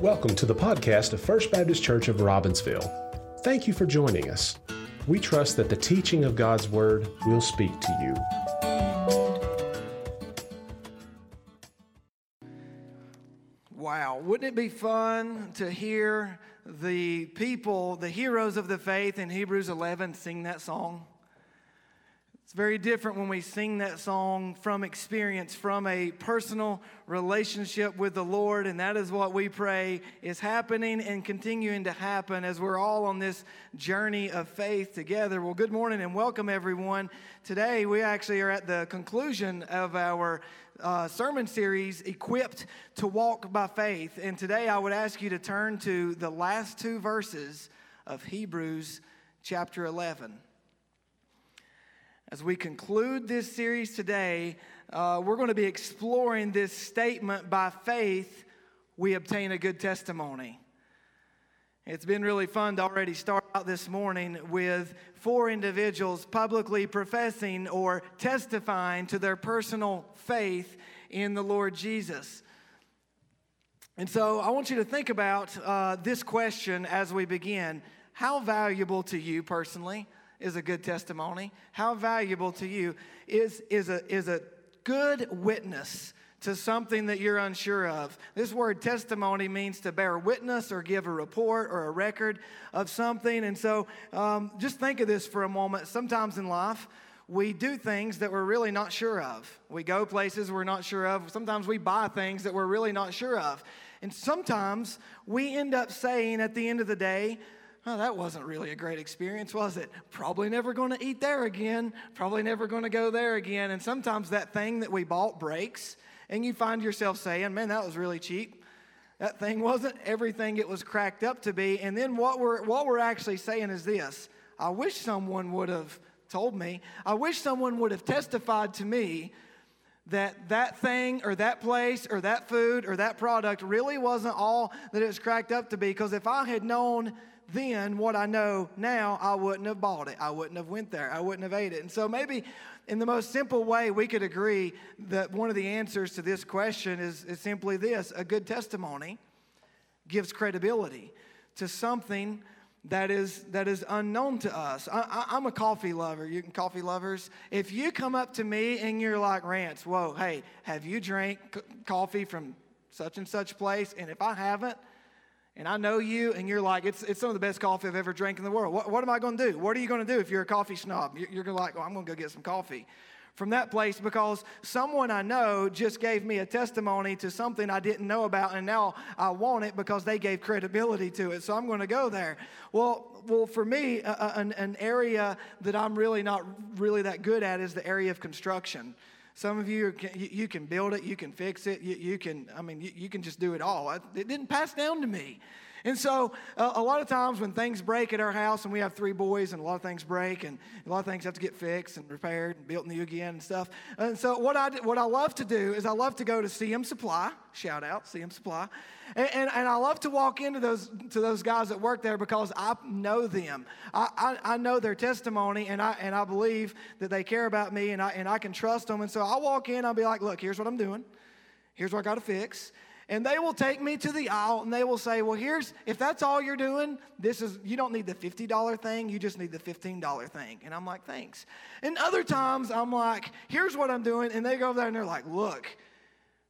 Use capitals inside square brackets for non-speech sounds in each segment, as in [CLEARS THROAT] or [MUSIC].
Welcome to the podcast of First Baptist Church of Robbinsville. Thank you for joining us. We trust that the teaching of God's Word will speak to you. Wow, wouldn't it be fun to hear the people, the heroes of the faith in Hebrews 11 sing that song? It's very different when we sing that song from experience, from a personal relationship with the Lord. And that is what we pray is happening and continuing to happen as we're all on this journey of faith together. Well, good morning and welcome, everyone. Today, we actually are at the conclusion of our uh, sermon series, Equipped to Walk by Faith. And today, I would ask you to turn to the last two verses of Hebrews chapter 11. As we conclude this series today, uh, we're going to be exploring this statement by faith, we obtain a good testimony. It's been really fun to already start out this morning with four individuals publicly professing or testifying to their personal faith in the Lord Jesus. And so I want you to think about uh, this question as we begin How valuable to you personally? Is a good testimony? How valuable to you is, is, a, is a good witness to something that you're unsure of? This word testimony means to bear witness or give a report or a record of something. And so um, just think of this for a moment. Sometimes in life, we do things that we're really not sure of. We go places we're not sure of. Sometimes we buy things that we're really not sure of. And sometimes we end up saying at the end of the day, oh, that wasn't really a great experience, was it? Probably never going to eat there again. Probably never going to go there again. And sometimes that thing that we bought breaks, and you find yourself saying, man, that was really cheap. That thing wasn't everything it was cracked up to be. And then what we're, what we're actually saying is this I wish someone would have told me, I wish someone would have testified to me that that thing or that place or that food or that product really wasn't all that it was cracked up to be because if i had known then what I know now, I wouldn't have bought it. I wouldn't have went there. I wouldn't have ate it. And so maybe in the most simple way, we could agree that one of the answers to this question is, is simply this a good testimony gives credibility to something that is that is unknown to us. I, am a coffee lover. You can coffee lovers. If you come up to me and you're like, Rance, whoa, hey, have you drank c- coffee from such and such place? And if I haven't, and I know you, and you're like, it's, it's some of the best coffee I've ever drank in the world. What, what am I going to do? What are you going to do if you're a coffee snob? You're, you're like, well, I'm going to go get some coffee from that place because someone I know just gave me a testimony to something I didn't know about, and now I want it because they gave credibility to it. So I'm going to go there. Well, well, for me, uh, an, an area that I'm really not really that good at is the area of construction. Some of you, you can build it, you can fix it, you, you can, I mean, you, you, can just do it all. It didn't pass down to me. And so, uh, a lot of times when things break at our house, and we have three boys, and a lot of things break, and a lot of things have to get fixed and repaired and built new again and stuff. And so, what I, what I love to do is I love to go to CM Supply, shout out, CM Supply, and, and, and, I love to walk into those to those guys that work there because I know them. I, I, I, know their testimony and I and I believe that they care about me and I and I can trust them. And so I walk in, I'll be like, look, here's what I'm doing. Here's what I gotta fix. And they will take me to the aisle and they will say, Well, here's if that's all you're doing, this is you don't need the $50 thing, you just need the $15 thing. And I'm like, thanks. And other times I'm like, here's what I'm doing, and they go over there and they're like, look,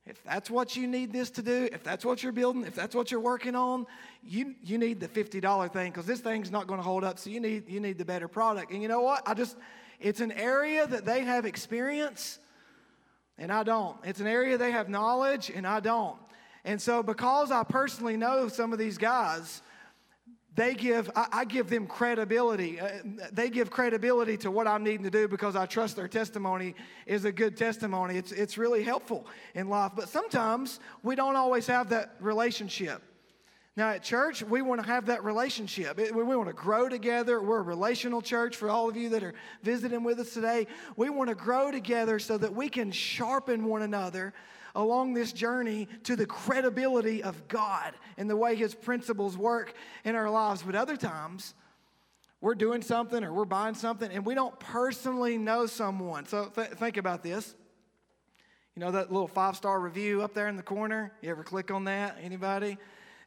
if that's what you need this to do, if that's what you're building, if that's what you're working on, you, you need the $50 thing because this thing's not going to hold up. So you need, you need the better product. And you know what? I just, it's an area that they have experience and I don't. It's an area they have knowledge and I don't. And so because I personally know some of these guys, they give I, I, give them credibility. Uh, they give credibility to what i'm needing to do because i trust their testimony is a good testimony. It's, it's really helpful in life. But sometimes we don't always have that relationship. Now at church we want to have that relationship. We want to grow together. We're a relational church for all of you that are visiting with us today. We want to grow together so that we can sharpen one another along this journey to the credibility of God and the way His principles work in our lives. But other times, we're doing something or we're buying something and we don't personally know someone. So th- think about this. You know that little five star review up there in the corner? You ever click on that? Anybody?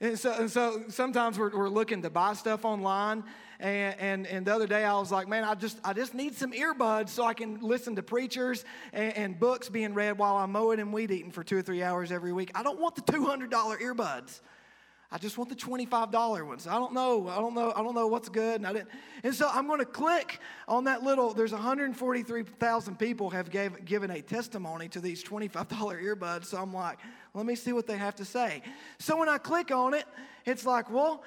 And so, and so sometimes we're, we're looking to buy stuff online. And, and, and the other day I was like, man, I just, I just need some earbuds so I can listen to preachers and, and books being read while I'm mowing and weed eating for two or three hours every week. I don't want the $200 earbuds. I just want the $25 ones. I don't know. I don't know. I don't know what's good. And I didn't. And so I'm going to click on that little, there's 143,000 people have gave, given a testimony to these $25 earbuds. So I'm like, let me see what they have to say. So when I click on it, it's like, well,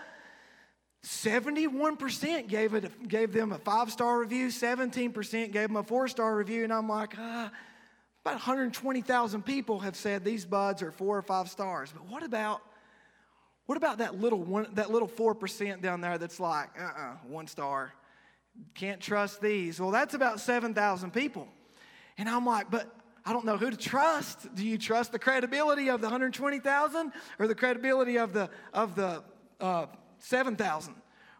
71% gave, it, gave them a five star review, 17% gave them a four star review. And I'm like, ah, about 120,000 people have said these buds are four or five stars. But what about what about that little one, that little 4% down there that's like, uh-uh, one star. Can't trust these. Well, that's about 7,000 people. And I'm like, but I don't know who to trust. Do you trust the credibility of the 120,000 or the credibility of the of the uh, 7,000?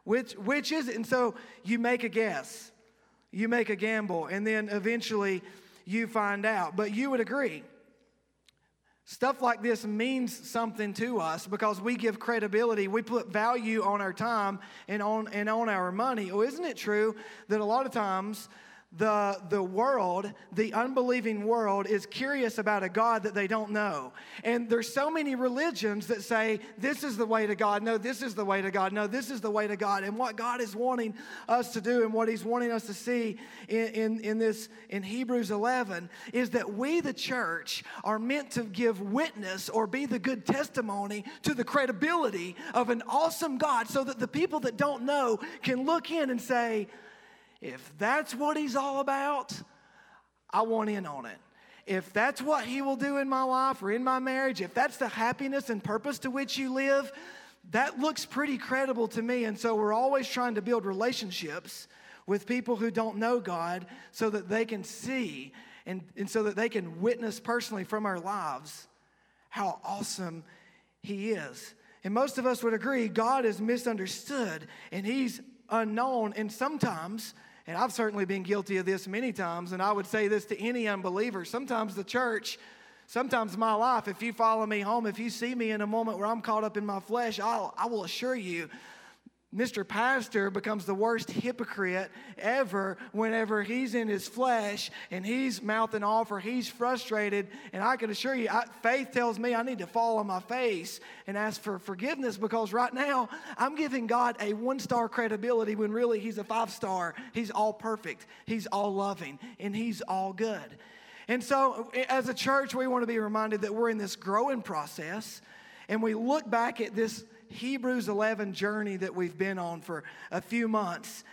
Which which is it? And so you make a guess, you make a gamble, and then eventually you find out. But you would agree Stuff like this means something to us because we give credibility. We put value on our time and on, and on our money. Oh, isn't it true that a lot of times the, the world, the unbelieving world, is curious about a God that they don't know. And there's so many religions that say, this is the way to God. No, this is the way to God. No, this is the way to God. And what God is wanting us to do and what He's wanting us to see in, in, in this, in Hebrews 11, is that we, the church, are meant to give witness or be the good testimony to the credibility of an awesome God so that the people that don't know can look in and say, if that's what he's all about, I want in on it. If that's what he will do in my life or in my marriage, if that's the happiness and purpose to which you live, that looks pretty credible to me. And so we're always trying to build relationships with people who don't know God so that they can see and, and so that they can witness personally from our lives how awesome He is. And most of us would agree God is misunderstood and He's unknown. And sometimes and I've certainly been guilty of this many times, and I would say this to any unbeliever. Sometimes the church, sometimes my life, if you follow me home, if you see me in a moment where I'm caught up in my flesh, I'll, I will assure you Mr. Pastor becomes the worst hypocrite ever whenever he's in his flesh and he's mouthing off or he's frustrated. And I can assure you, I, faith tells me I need to fall on my face and ask for forgiveness because right now I'm giving God a one star credibility when really he's a five star. He's all perfect, he's all loving, and he's all good. And so, as a church, we want to be reminded that we're in this growing process and we look back at this Hebrews 11 journey that we've been on for a few months.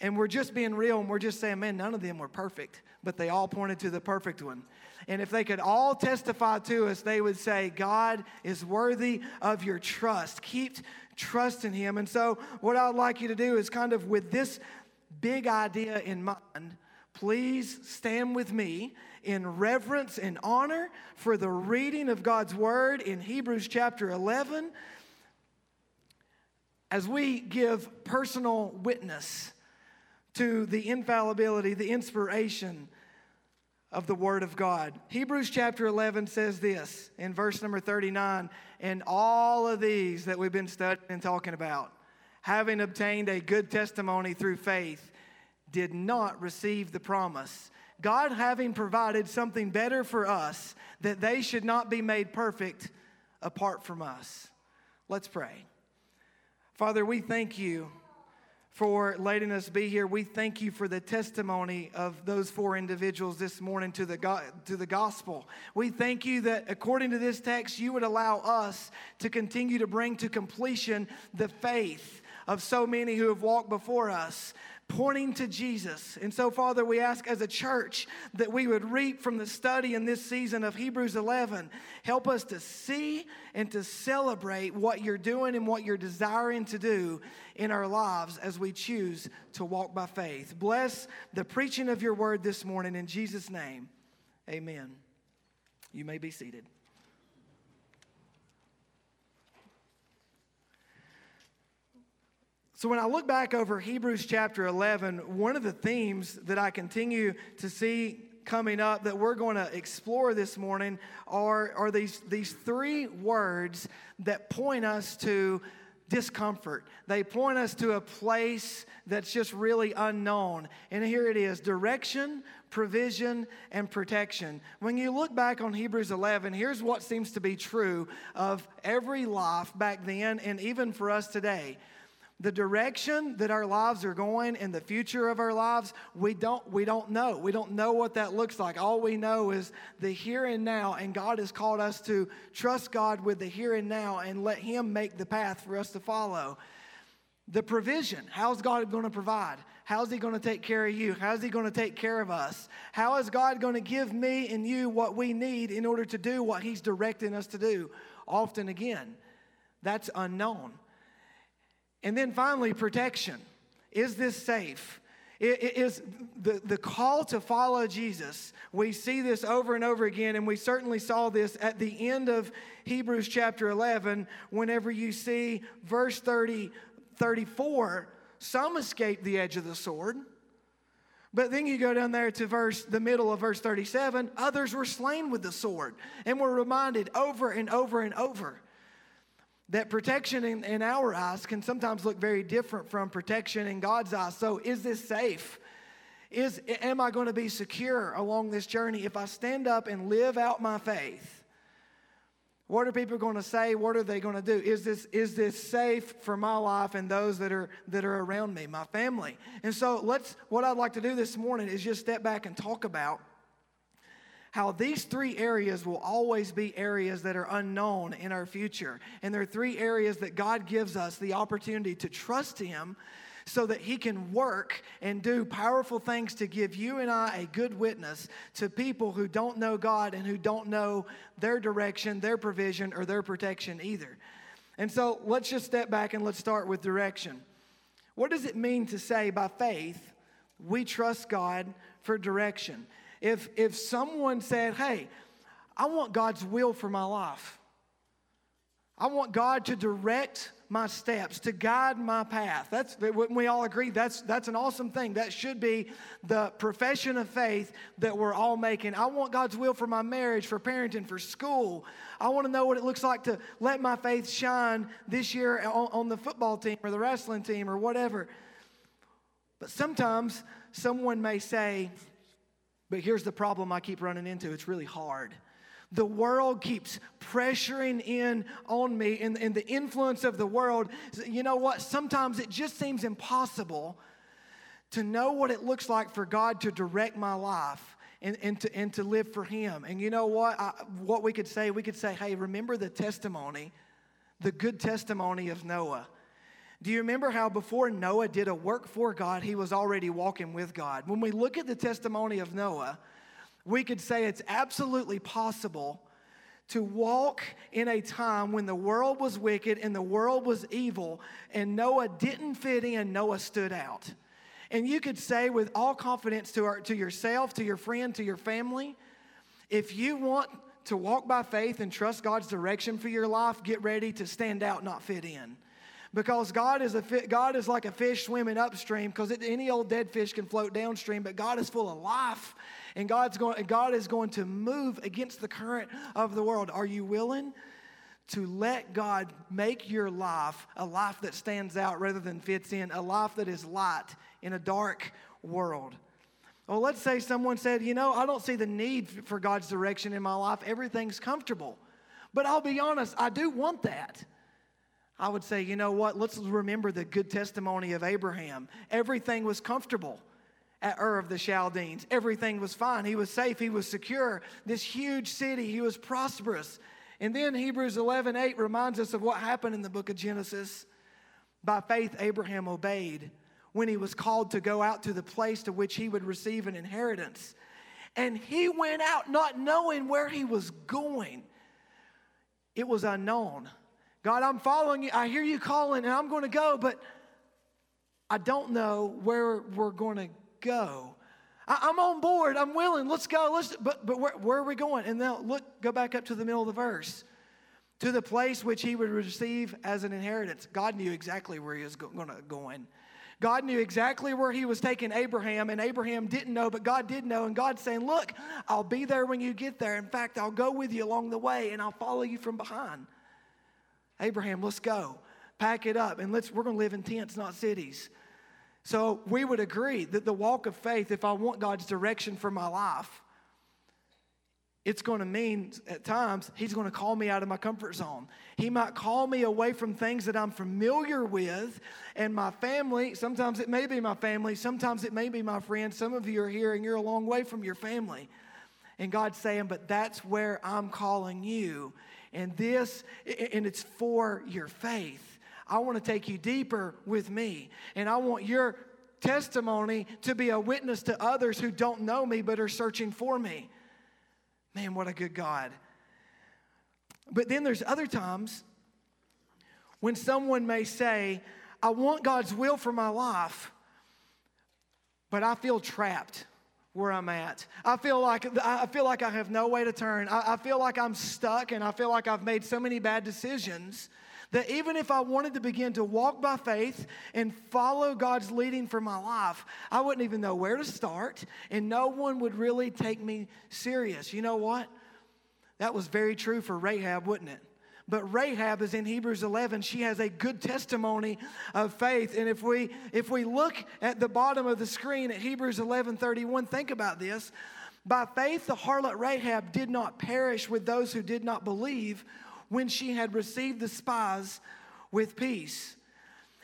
And we're just being real and we're just saying, man, none of them were perfect, but they all pointed to the perfect one. And if they could all testify to us, they would say, God is worthy of your trust. Keep trusting Him. And so, what I'd like you to do is kind of with this big idea in mind, please stand with me in reverence and honor for the reading of God's Word in Hebrews chapter 11 as we give personal witness to the infallibility, the inspiration of the Word of God. Hebrews chapter 11 says this in verse number 39 and all of these that we've been studying and talking about, having obtained a good testimony through faith, did not receive the promise. God having provided something better for us, that they should not be made perfect apart from us. Let's pray. Father, we thank you for letting us be here. We thank you for the testimony of those four individuals this morning to the, go- to the gospel. We thank you that according to this text, you would allow us to continue to bring to completion the faith of so many who have walked before us pointing to Jesus. And so, Father, we ask as a church that we would reap from the study in this season of Hebrews 11. Help us to see and to celebrate what you're doing and what you're desiring to do in our lives as we choose to walk by faith. Bless the preaching of your word this morning in Jesus' name. Amen. You may be seated. So, when I look back over Hebrews chapter 11, one of the themes that I continue to see coming up that we're going to explore this morning are, are these, these three words that point us to discomfort. They point us to a place that's just really unknown. And here it is direction, provision, and protection. When you look back on Hebrews 11, here's what seems to be true of every life back then and even for us today the direction that our lives are going in the future of our lives we don't we don't know. We don't know what that looks like. All we know is the here and now and god has called us to trust god with the here and now and let him make the path for us to follow. The provision how's god going to provide? How's he going to take care of you? How's he going to take care of us? How is god going to give me and you what we need in order to do what he's directing us to do? Often again that's unknown and then finally, protection. Is this safe? Is the, the call to follow Jesus. We see this over and over again, and we certainly saw this at the end of Hebrews chapter 11. Whenever you see verse 30, 34, some escaped the edge of the sword. But then you go down there to verse the middle of verse 37, others were slain with the sword. And we're reminded over and over and over that protection in, in our eyes can sometimes look very different from protection in God's eyes. So, is this safe? Is, am I going to be secure along this journey if I stand up and live out my faith? What are people going to say? What are they going to do? Is this, is this safe for my life and those that are, that are around me, my family? And so, let's, what I'd like to do this morning is just step back and talk about how these three areas will always be areas that are unknown in our future. And there are three areas that God gives us the opportunity to trust Him so that He can work and do powerful things to give you and I a good witness to people who don't know God and who don't know their direction, their provision, or their protection either. And so let's just step back and let's start with direction. What does it mean to say by faith, we trust God for direction? If, if someone said, hey, I want God's will for my life, I want God to direct my steps, to guide my path. That's wouldn't we all agree that's that's an awesome thing. That should be the profession of faith that we're all making. I want God's will for my marriage, for parenting, for school. I want to know what it looks like to let my faith shine this year on, on the football team or the wrestling team or whatever. But sometimes someone may say, but here's the problem I keep running into it's really hard. The world keeps pressuring in on me, and, and the influence of the world. You know what? Sometimes it just seems impossible to know what it looks like for God to direct my life and, and, to, and to live for Him. And you know what? I, what we could say? We could say, hey, remember the testimony, the good testimony of Noah. Do you remember how before Noah did a work for God, he was already walking with God? When we look at the testimony of Noah, we could say it's absolutely possible to walk in a time when the world was wicked and the world was evil, and Noah didn't fit in, Noah stood out. And you could say with all confidence to, our, to yourself, to your friend, to your family, if you want to walk by faith and trust God's direction for your life, get ready to stand out, not fit in because God is, a God is like a fish swimming upstream because any old dead fish can float downstream, but God is full of life and God's going, God is going to move against the current of the world. Are you willing to let God make your life a life that stands out rather than fits in, a life that is light in a dark world? Well, let's say someone said, You know, I don't see the need for God's direction in my life. Everything's comfortable. But I'll be honest, I do want that. I would say, you know what? Let's remember the good testimony of Abraham. Everything was comfortable at Ur of the Chaldeans. Everything was fine. He was safe. He was secure. This huge city, he was prosperous. And then Hebrews 11 8 reminds us of what happened in the book of Genesis. By faith, Abraham obeyed when he was called to go out to the place to which he would receive an inheritance. And he went out not knowing where he was going, it was unknown. God, I'm following you. I hear you calling and I'm going to go, but I don't know where we're going to go. I, am on board. I'm willing. Let's go. Let's, but but where, where are we going? And now look, go back up to the middle of the verse. To the place which he would receive as an inheritance. God knew exactly where he was going to go in. God knew exactly where he was taking Abraham, and Abraham didn't know, but God did know. And God's saying, Look, I'll be there when you get there. In fact, I'll go with you along the way and I'll follow you from behind. Abraham, let's go. Pack it up, and let's, we're going to live in tents, not cities. So we would agree that the walk of faith, if I want God's direction for my life, it's going to mean at times he's going to call me out of my comfort zone. He might call me away from things that I'm familiar with and my family. Sometimes it may be my family, sometimes it may be my friends. Some of you are here and you're a long way from your family. And God's saying, but that's where I'm calling you. And this, and it's for your faith. I want to take you deeper with me. And I want your testimony to be a witness to others who don't know me but are searching for me. Man, what a good God. But then there's other times when someone may say, I want God's will for my life, but I feel trapped where I'm at. I feel like I feel like I have no way to turn. I, I, feel like I'm stuck and I feel like I've made so many bad decisions that even if I wanted to begin to walk by faith and follow God's leading for my life, I wouldn't even know where to start, and no one would really take me serious. You know what? That was very true for Rahab, wouldn't it? But rahab is in hebrews 11 she has a good testimony of faith. And if we if we look at the bottom of the screen at hebrews 11 31 think about this. By faith the harlot rahab did not perish with those who did not believe when she had received the spies with peace.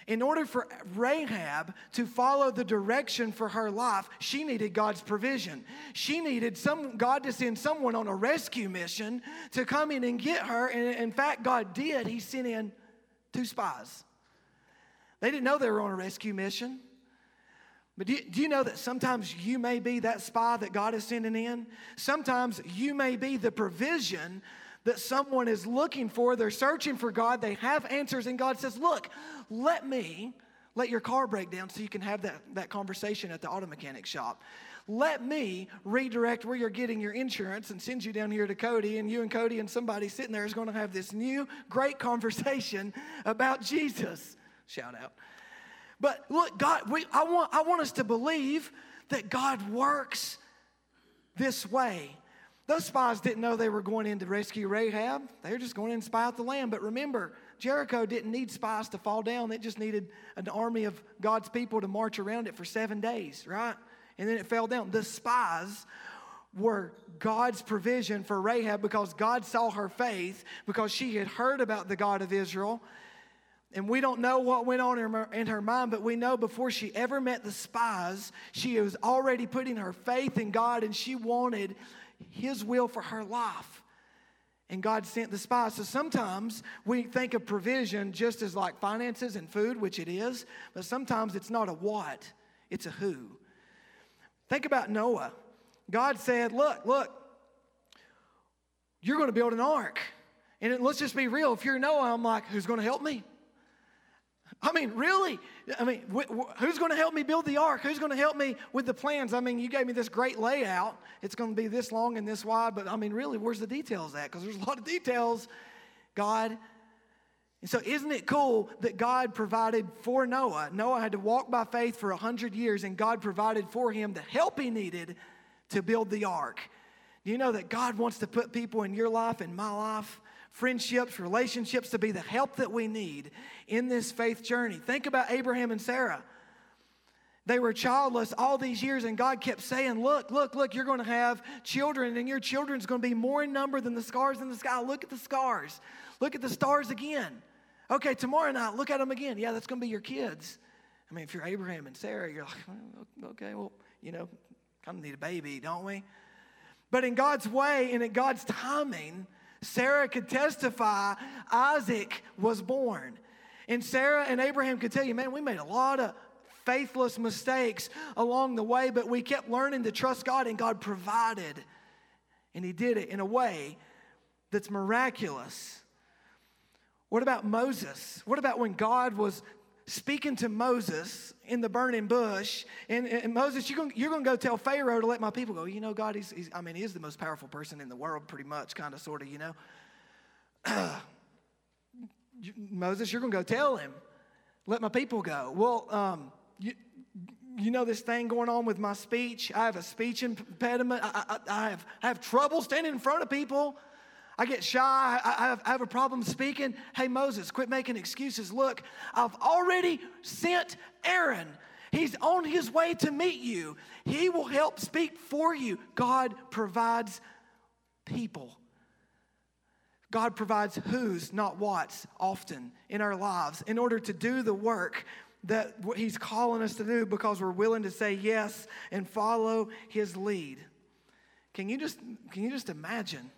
In order for Rahab to follow the direction for her life, she needed God's provision. She needed some God to send someone on a rescue mission to come in and get her. And in fact, God did. He sent in two spies. They didn't know they were on a rescue mission. But do you, do you, know that sometimes you may be that spy that God is sending in? Sometimes you may be the provision that someone is looking for. They're searching for God. They have answers, and God says, Look, let me let your car break down so you can have that, that conversation at the auto mechanic shop. Let me redirect where you're getting your insurance and send you down here to Cody, and you and Cody and somebody sitting there is going to have this new great conversation about Jesus. Shout out. But look, God, we, I, want, I want us to believe that God works this way. Those spies didn't know they were going in to rescue Rahab. They were just going in to spy out the land. But remember, Jericho didn't need spies to fall down. It just needed an army of God's people to march around it for seven days, right? And then it fell down. The spies were God's provision for Rahab because God saw her faith, because she had heard about the God of Israel. And we don't know what went on in her, in her, mind, but we know before she ever met the spies, she was already putting her faith in God and she wanted his will for her life. And God sent the spies. So sometimes we think of provision just as like finances and food, which it is, but sometimes it's not a what, it's a who. Think about Noah. God said, Look, look, you're going to build an ark. And let's just be real. If you're Noah, I'm like, who's going to help me? I mean, really? I mean, wh- wh- who's going to help me build the ark? Who's going to help me with the plans? I mean, you gave me this great layout. It's going to be this long and this wide, but I mean, really, where's the details at? Because there's a lot of details, God. And so, isn't it cool that God provided for Noah? Noah had to walk by faith for 100 years, and God provided for him the help he needed to build the ark. Do you know that God wants to put people in your life and my life friendships, relationships to be the help that we need in this faith journey. Think about Abraham and Sarah. They were childless all these years, and God kept saying, Look, look, look, you're going to have children, and your children's going to be more in number than the stars in the sky. Look at the stars. Look at the stars again. Okay, tomorrow night, look at them again. Yeah, that's going to be your kids. I mean, if you're Abraham and Sarah, you're like, okay, well, you know, kind of need a baby, don't we? But in God's way and in God's timing, Sarah could testify Isaac was born. And Sarah and Abraham could tell you, man, we made a lot of faithless mistakes along the way, but we kept learning to trust God, and God provided. And He did it in a way that's miraculous. What about Moses? What about when God was speaking to Moses in the burning bush. And, and Moses, you're going you're gonna go tell Pharaoh to let my people go. You know, God, he's, he's, I mean, he is the most powerful person in the world, pretty much, kind of, sort of, you know. [CLEARS THROAT] Moses, you're going to go tell him, let my people go. Well, um, you, you know this thing going on with my speech. I have a speech impediment. I, I, I, have, I have trouble standing in front of people. I get shy. I, I, have, a problem speaking. Hey, Moses, quit making excuses. Look, I've already sent Aaron. He's on his way to meet you. He will help speak for you. God provides people. God provides who's, not what's, often in our lives in order to do the work that He's calling us to do because we're willing to say yes and follow His lead. Can you just, can you just imagine?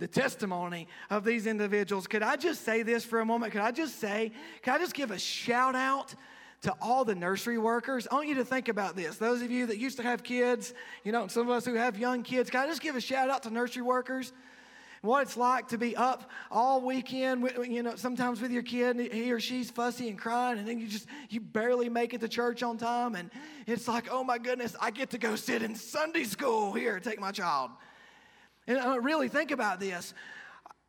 The testimony of these individuals. Could I just say this for a moment? Could I just say, could I just give a shout out to all the nursery workers? I want you to think about this. Those of you that used to have kids, you know, some of us who have young kids, can I just give a shout out to nursery workers? what it's like to be up all weekend, you know, sometimes with your kid, he or she's fussy and crying, and then you just, you barely make it to church on time, and it's like, oh my goodness, I get to go sit in Sunday school here, take my child. And I really think about this.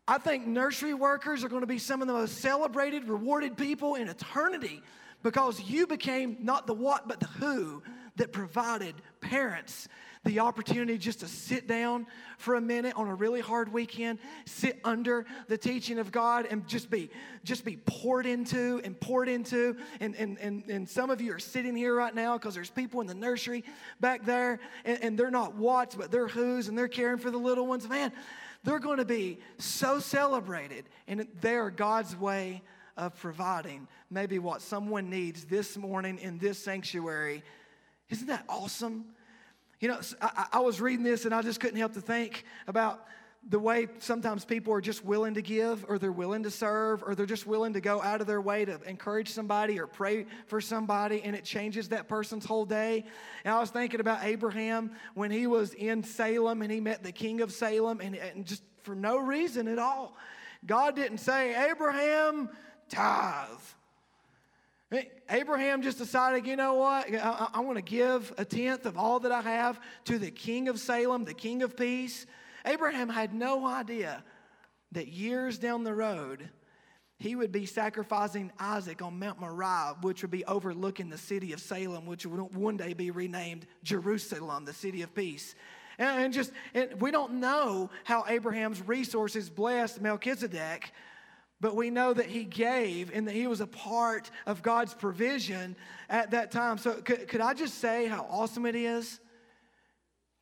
I think nursery workers are going to be some of the most celebrated, rewarded people in eternity because you became not the what, but the who that provided parents the opportunity just to sit down for a minute on a really hard weekend, sit under the teaching of God and just be just be poured into and poured into. And and and, and some of you are sitting here right now because there's people in the nursery back there, and, and they're not what's, but they're who's, and they're caring for the little ones. Man, they're going to be so celebrated, and they are God's way of providing maybe what someone needs this morning in this sanctuary. Isn't that awesome? You know, I, I was reading this and I just couldn't help to think about the way sometimes people are just willing to give or they're willing to serve or they're just willing to go out of their way to encourage somebody or pray for somebody and it changes that person's whole day. And I was thinking about Abraham when he was in Salem and he met the king of Salem and, and just for no reason at all. God didn't say, Abraham, tithe. Abraham just decided, you know what? I, I want to give a tenth of all that I have to the king of Salem, the king of peace. Abraham had no idea that years down the road, he would be sacrificing Isaac on Mount Moriah, which would be overlooking the city of Salem, which would one day be renamed Jerusalem, the city of peace. And just, and we don't know how Abraham's resources blessed Melchizedek, but we know that he gave and that he was a part of God's provision at that time. So, could, could I just say how awesome it is?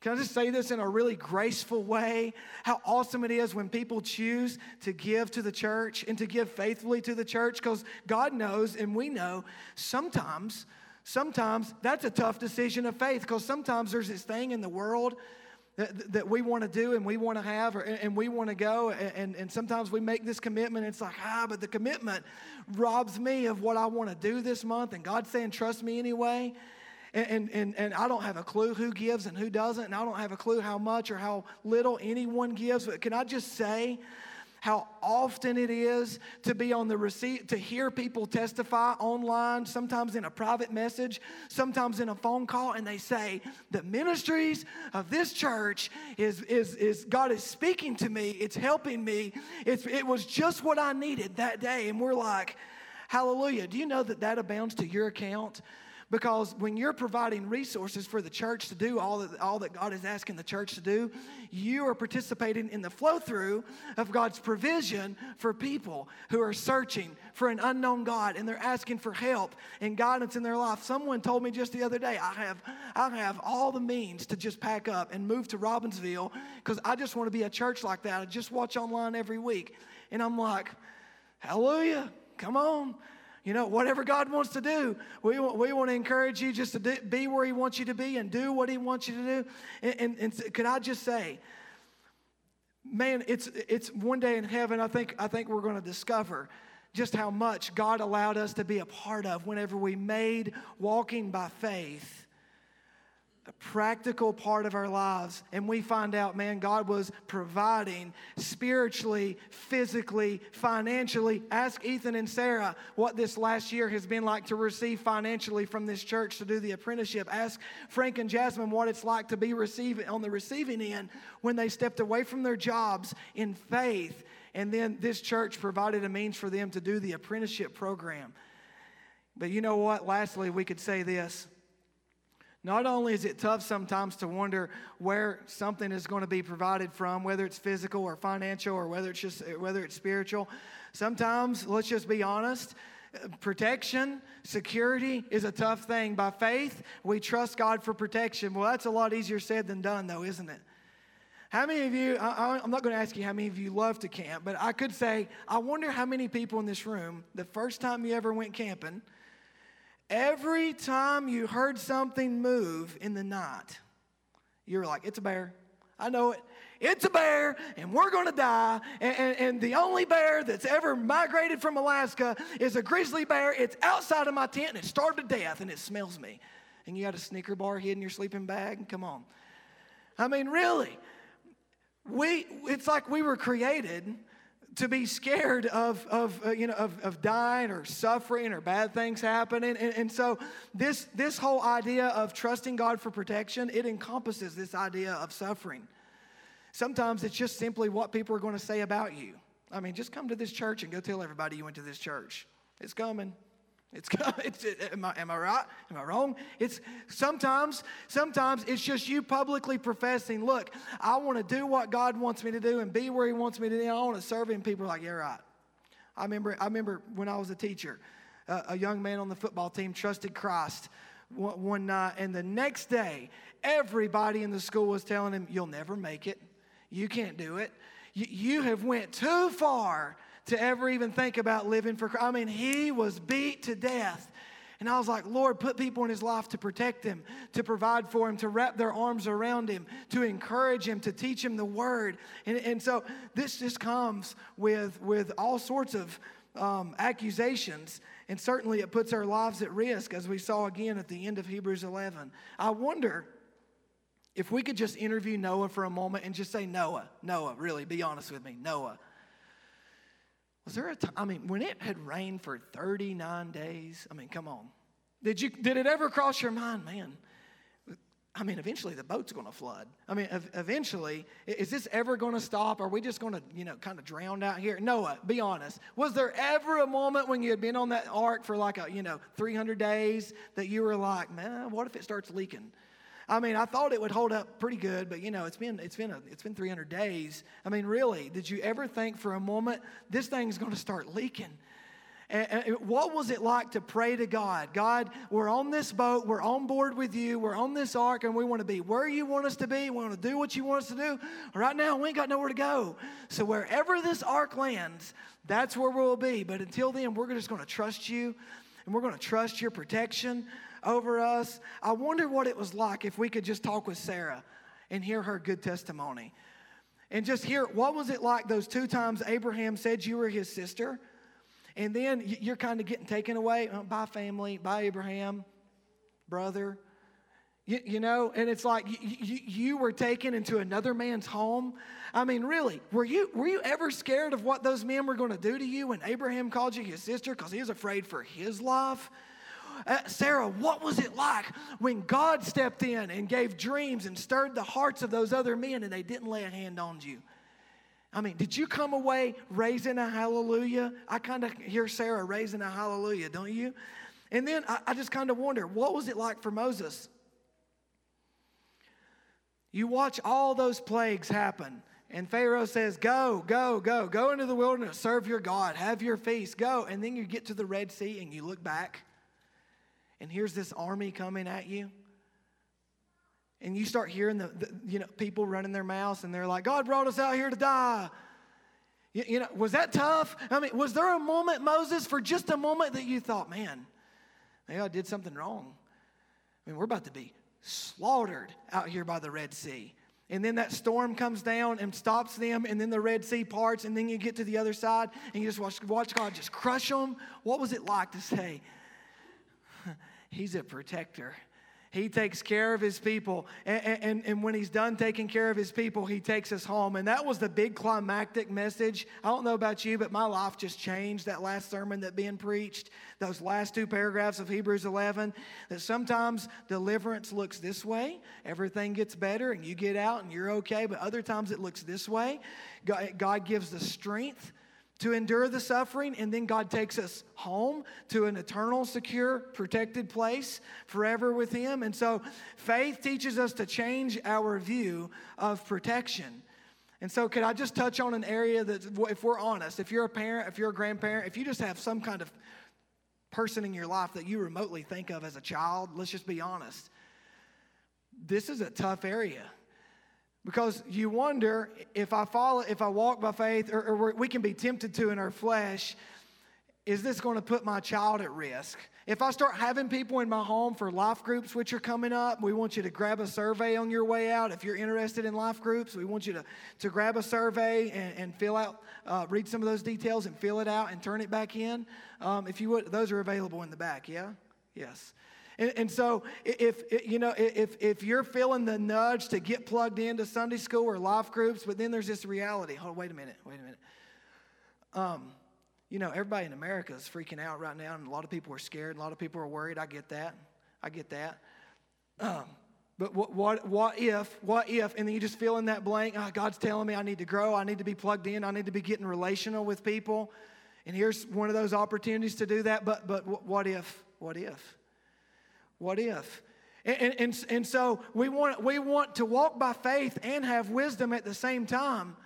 Can I just say this in a really graceful way? How awesome it is when people choose to give to the church and to give faithfully to the church because God knows and we know sometimes, sometimes that's a tough decision of faith because sometimes there's this thing in the world that, we want to do and we want to have or, and we want to go and, and sometimes we make this commitment and it's like ah but the commitment robs me of what i want to do this month and god's saying trust me anyway and, and, and I don't have a clue who gives and who doesn't, and I don't have a clue how much or how little anyone gives. But can I just say how often it is to be on the receipt, to hear people testify online, sometimes in a private message, sometimes in a phone call, and they say, The ministries of this church is, is, is God is speaking to me, it's helping me, it's, it was just what I needed that day. And we're like, Hallelujah. Do you know that that abounds to your account? Because when you're providing resources for the church to do all that, all that God is asking the church to do, you are participating in the flow through of God's provision for people who are searching for an unknown God and they're asking for help and guidance in their life. Someone told me just the other day, I have, I have all the means to just pack up and move to Robbinsville because I just want to be a church like that. I just watch online every week. And I'm like, hallelujah, come on. You know, whatever God wants to do, we, we want to encourage you just to do, be where He wants you to be and do what He wants you to do. And, and, and could I just say, man, it's, it's one day in heaven, I think, I think we're going to discover just how much God allowed us to be a part of whenever we made walking by faith a practical part of our lives. And we find out, man, God was providing spiritually, physically, financially. Ask Ethan and Sarah what this last year has been like to receive financially from this church to do the apprenticeship. Ask Frank and Jasmine what it's like to be receiving on the receiving end when they stepped away from their jobs in faith. And then this church provided a means for them to do the apprenticeship program But you know what? Lastly, we could say this. Not only is it tough sometimes to wonder where something is going to be provided from, whether it's physical or financial or whether it's just whether it's spiritual. Sometimes, let's just be honest, protection, security is a tough thing. By faith, we trust God for protection. Well, that's a lot easier said than done, though, isn't it? How many of you, I, am not going to ask you how many of you love to camp, but I could say, I wonder how many people in this room, the first time you ever went camping, every time you heard something move in the night, you were like, it's a bear. I know it. It's a bear, and we're to die. And, and, and, the only bear that's ever migrated from Alaska is a grizzly bear. It's outside of my tent, and it starved to death, and it smells me. And you got a Snicker bar hid in your sleeping bag? Come on. I mean, really. We, it's like we were created to be scared of, of uh, you know, of, of dying or suffering or bad things happening. And, and so this, this whole idea of trusting God for protection, it encompasses this idea of suffering. Sometimes it's just simply what people are going to say about you. I mean, just come to this church and go tell everybody you went to this church. It's coming. It's, [LAUGHS] it's am, I, am I right? Am I wrong? It's sometimes, sometimes it's just you publicly professing, look, I want to do what God wants me to do and be where He wants me to be. I want to serve Him. People are like, yeah, right. I remember, I remember when I was a teacher, a young man on the football team trusted Christ one, one night, and the next day, everybody in the school was telling him, "You'll never make it. You can't do it. You, you have went too far." To ever even think about living for Christ. I mean, he was beat to death. And I was like, Lord, put people in his life to protect him, to provide for him, to wrap their arms around him, to encourage him, to teach him the word. And, and so this just comes with, with all sorts of um, accusations. And certainly it puts our lives at risk, as we saw again at the end of Hebrews 11. I wonder if we could just interview Noah for a moment and just say, Noah, Noah, really, be honest with me, Noah. Was there a time, I mean, when it had rained for 39 days, I mean, come on. Did, you, did it ever cross your mind, man? I mean, eventually the boat's going to flood. I mean, eventually, is this ever going to stop? Are we just going to, you know, kind of drown out here? Noah, be honest. Was there ever a moment when you had been on that ark for like a, you know, 300 days that you were like, man, what if it starts leaking? I mean, I thought it would hold up pretty good, but you know, it's been it's been a, it's been 300 days. I mean, really, did you ever think for a moment this thing's going to start leaking? And, what was it like to pray to God? God, we're on this boat, we're on board with you, we're on this ark, and we want to be where you want us to be. We want to do what you want us to do. Right now, we ain't got nowhere to go. So wherever this ark lands, that's where we'll be. But until then, we're just going to trust you, and we're going to trust your protection over us. I wonder what it was like if we could just talk with Sarah and hear her good testimony. And just hear what was it like those two times Abraham said you were his sister? And then you're kind of getting taken away uh, by family, by Abraham, brother. You, you, know, and it's like you, you were taken into another man's home. I mean, really, were you, were you ever scared of what those men were going to do to you when Abraham called you his sister because he was afraid for his life? Uh, Sarah, what was it like when God stepped in and gave dreams and stirred the hearts of those other men and they didn't lay a hand on you? I mean, did you come away raising a hallelujah? I kind of hear Sarah raising a hallelujah, don't you? And then I, I just kind of wonder, what was it like for Moses? You watch all those plagues happen. And Pharaoh says, Go, go, go, go into the wilderness, serve your God, have your feast, go. And then you get to the Red Sea and you look back and here's this army coming at you. And you start hearing the, the, you know people running their mouths and they're like god brought us out here to die. You, you, know was that tough? I mean was there a moment moses for just a moment that you thought man maybe i did something wrong? I mean we're about to be slaughtered out here by the red sea. And then that storm comes down and stops them, and then the Red Sea parts, and then you get to the other side, and you just watch, watch God just crush them. What was it like to say, He's a protector. He takes care of his people. And, and, and, when he's done taking care of his people, he takes us home. And that was the big climactic message. I don't know about you, but my life just changed that last sermon that being preached, those last two paragraphs of Hebrews 11. That sometimes deliverance looks this way, everything gets better, and you get out and you're okay. But other times it looks this way. God, God gives the strength to endure the suffering, and then God takes us home to an eternal, secure, protected place forever with Him. And so faith teaches us to change our view of protection. And so, could I just touch on an area that, if we're honest, if you're a parent, if you're a grandparent, if you just have some kind of person in your life that you remotely think of as a child, let's just be honest. This is a tough area because you wonder if I follow, if I walk by faith, or, or we can be tempted to in our flesh, is this going to put my child at risk? If I start having people in my home for life groups, which are coming up, we want you to grab a survey on your way out. If you're interested in life groups, we want you to, to grab a survey and, and fill out, uh, read some of those details and fill it out and turn it back in. Um, if you would, those are available in the back, yeah? Yes. And, and so, if you know, if if you're feeling the nudge to get plugged into Sunday school or life groups, but then there's this reality. Hold, wait a minute, wait a minute. Um, you know, everybody in America is freaking out right now, and a lot of people are scared. A lot of people are worried. I get that. I get that. Um, but what, what, what if, what if, and then you just fill in that blank, oh, God's telling me I need to grow, I need to be plugged in, I need to be getting relational with people. And here's one of those opportunities to do that. But, but what if, what if? What if? And, and, and so we want, we want to walk by faith and have wisdom at the same time.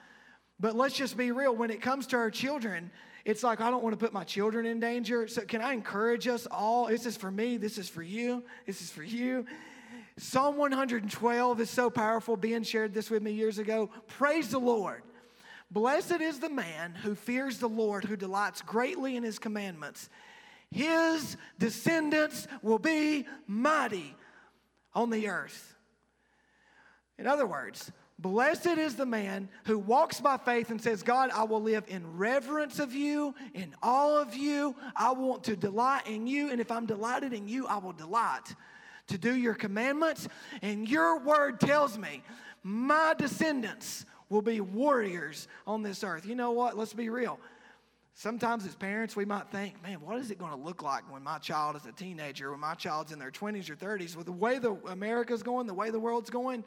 But let's just be real. When it comes to our children, it's like, I don't want to put my children in danger. So, can I encourage us all? This is for me. This is for you. This is for you. Psalm 112 is so powerful. Ben shared this with me years ago. Praise the Lord. Blessed is the man who fears the Lord, who delights greatly in his commandments. His descendants will be mighty on the earth. In other words, blessed is the man who walks by faith and says, God, I will live in reverence of you, in all of you. I want to delight in you. And if I'm delighted in you, I will delight to do your commandments. And your word tells me, my descendants will be warriors on this earth. You know what? Let's be real. Sometimes as parents, we might think, man, what is it going to look like when my child is a teenager, when my child's in their 20s or 30s? With the way the America's going, the way the world's going,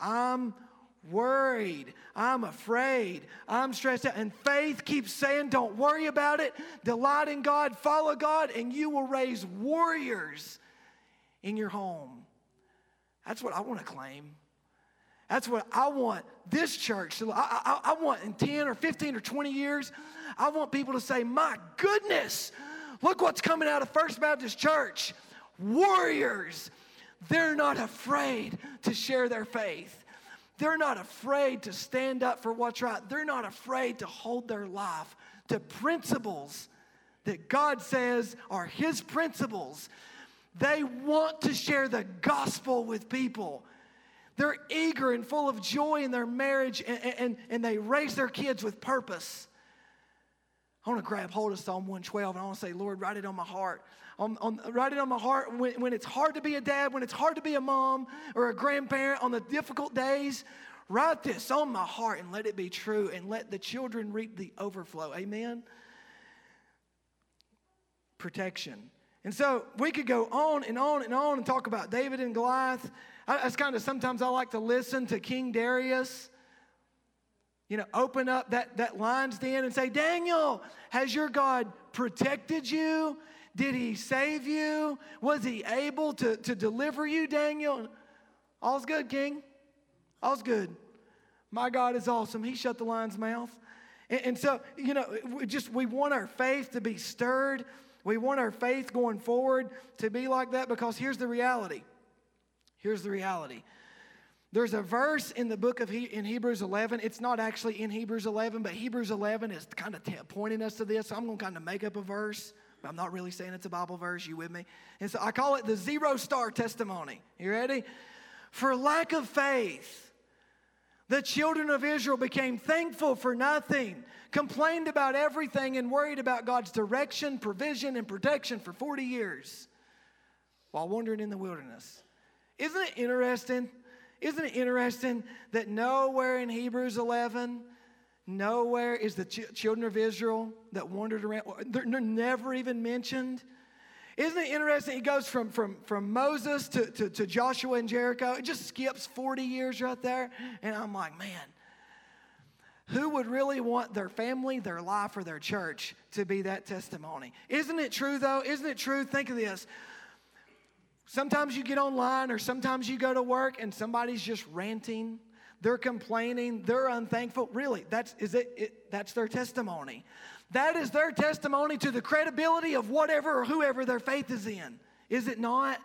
I'm worried. I'm afraid. I'm stressed out. And faith keeps saying, don't worry about it. Delight in God, follow God, and you will raise warriors in your home. That's what I want to claim. That's what I want this church to. I, I, I want in 10 or 15 or 20 years, I want people to say, My goodness, look what's coming out of First Baptist Church. Warriors. They're not afraid to share their faith. They're not afraid to stand up for what's right. They're not afraid to hold their life to principles that God says are His principles. They want to share the gospel with people. They're eager and full of joy in their marriage, and, and, and they raise their kids with purpose. I want to grab hold of Psalm 112 and I want to say, Lord, write it on my heart. On, on, write it on my heart when, when it's hard to be a dad, when it's hard to be a mom or a grandparent on the difficult days. Write this on my heart and let it be true and let the children reap the overflow. Amen? Protection. And so we could go on and on and on and talk about David and Goliath. I, that's kind of sometimes I like to listen to King Darius you know, open up that, that lion's den and say, Daniel, has your God protected you? Did he save you? Was he able to, to deliver you, Daniel? All's good, King. All's good. My God is awesome. He shut the lion's mouth. And, and so, you know, we just we want our faith to be stirred. We want our faith going forward to be like that because here's the reality. Here's the reality. There's a verse in the book of he, in Hebrews 11. It's not actually in Hebrews 11, but Hebrews 11 is kind of t- pointing us to this. So I'm going to kind of make up a verse. I'm not really saying it's a Bible verse. You with me? And so I call it the zero star testimony. You ready? For lack of faith, the children of Israel became thankful for nothing, complained about everything, and worried about God's direction, provision, and protection for 40 years while wandering in the wilderness. Isn't it interesting? Isn't it interesting that nowhere in Hebrews 11, nowhere is the ch- children of Israel that wandered around, they're, they're, never even mentioned. Isn't it interesting? It goes from, from, from Moses to, to, to Joshua and Jericho. It just skips 40 years right there. And I'm like, man, who would really want their family, their life, or their church to be that testimony. Isn't it true, though? Isn't it true? Think of this. Sometimes you get online or sometimes you go to work and somebody's just ranting. They're complaining. They're unthankful. Really, that's, is it, it, that's their testimony. That is their testimony to the credibility of whatever or whoever their faith is in. Is it not?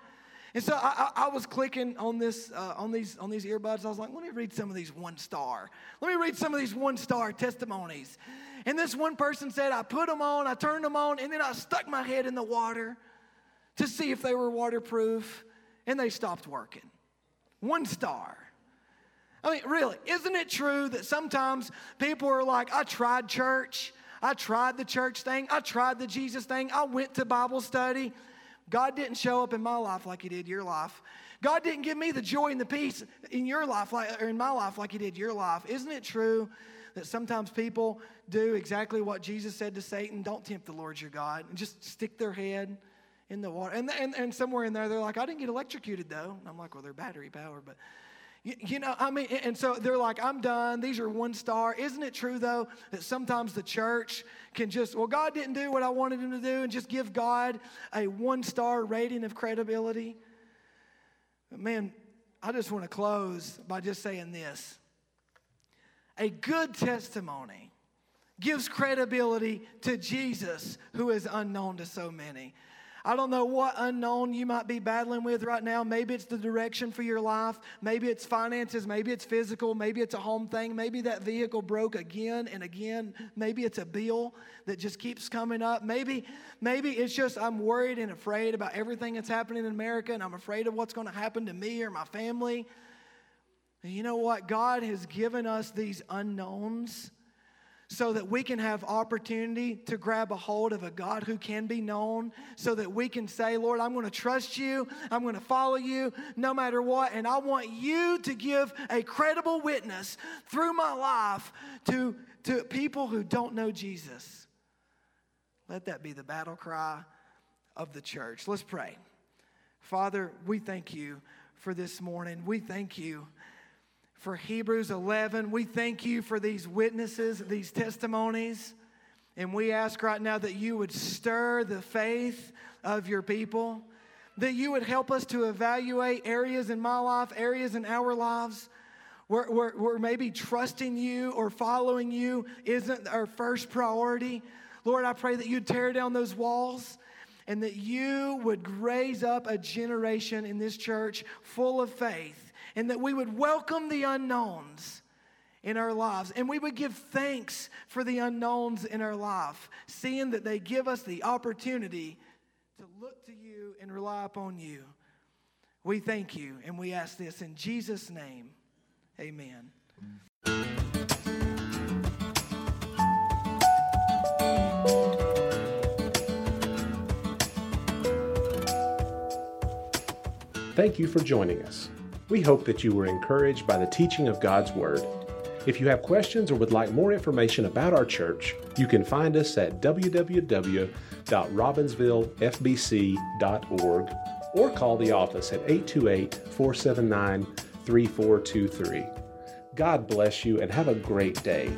And so I, I, I was clicking on this uh, on these on these earbuds. I was like, let me read some of these one star. Let me read some of these one star testimonies. And this one person said, I put them on, I turned them on, and then I stuck my head in the water to see if they were waterproof, and they stopped working. One star. I mean, really, isn't it true that sometimes people are like, I tried church, I tried the church thing, I tried the Jesus thing, I went to Bible study. God didn't show up in my life like He did your life. God didn't give me the joy and the peace in your life, like, or in my life, like He did your life. Isn't it true that sometimes people do exactly what Jesus said to Satan? Don't tempt the Lord your God, and just stick their head in the water. And, and, and somewhere in there, they're like, I didn't get electrocuted though. And I'm like, well, they're battery powered, but you, you, know, I mean, and so they're like, I'm done. These are one star. Isn't it true, though, that sometimes the church can just, well, God didn't do what I wanted him to do, and just give God a one star rating of credibility? But man, I just want to close by just saying this a good testimony gives credibility to Jesus, who is unknown to so many. I don't know what unknown you might be battling with right now. Maybe it's the direction for your life. Maybe it's finances. Maybe it's physical. Maybe it's a home thing. Maybe that vehicle broke again and again. Maybe it's a bill that just keeps coming up. Maybe, maybe it's just I'm worried and afraid about everything that's happening in America and I'm afraid of what's going to happen to me or my family. And you know what? God has given us these unknowns so that we can have opportunity to grab a hold of a God who can be known, so that we can say, Lord, I'm going to trust you, I'm going to follow you no matter what, and I want you to give a credible witness through my life to, to people who don't know Jesus. Let that be the battle cry of the church. Let's pray. Father, we thank you for this morning. We thank you for Hebrews 11. We thank you for these witnesses, these testimonies. And we ask right now that you would stir the faith of your people, that you would help us to evaluate areas in my life, areas in our lives where, where, where maybe trusting you or following you isn't our first priority. Lord, I pray that you'd tear down those walls and that you would raise up a generation in this church full of faith and that we would welcome the unknowns in our lives and we would give thanks for the unknowns in our life, seeing that they give us the opportunity to look to you and rely upon you. We thank you and we ask this in Jesus' name. Amen. Thank you for joining us. We hope that you were encouraged by the teaching of God's Word. If you have questions or would like more information about our church, you can find us at www.robbinsvillefbc.org or call the office at 828 479 3423. God bless you and have a great day.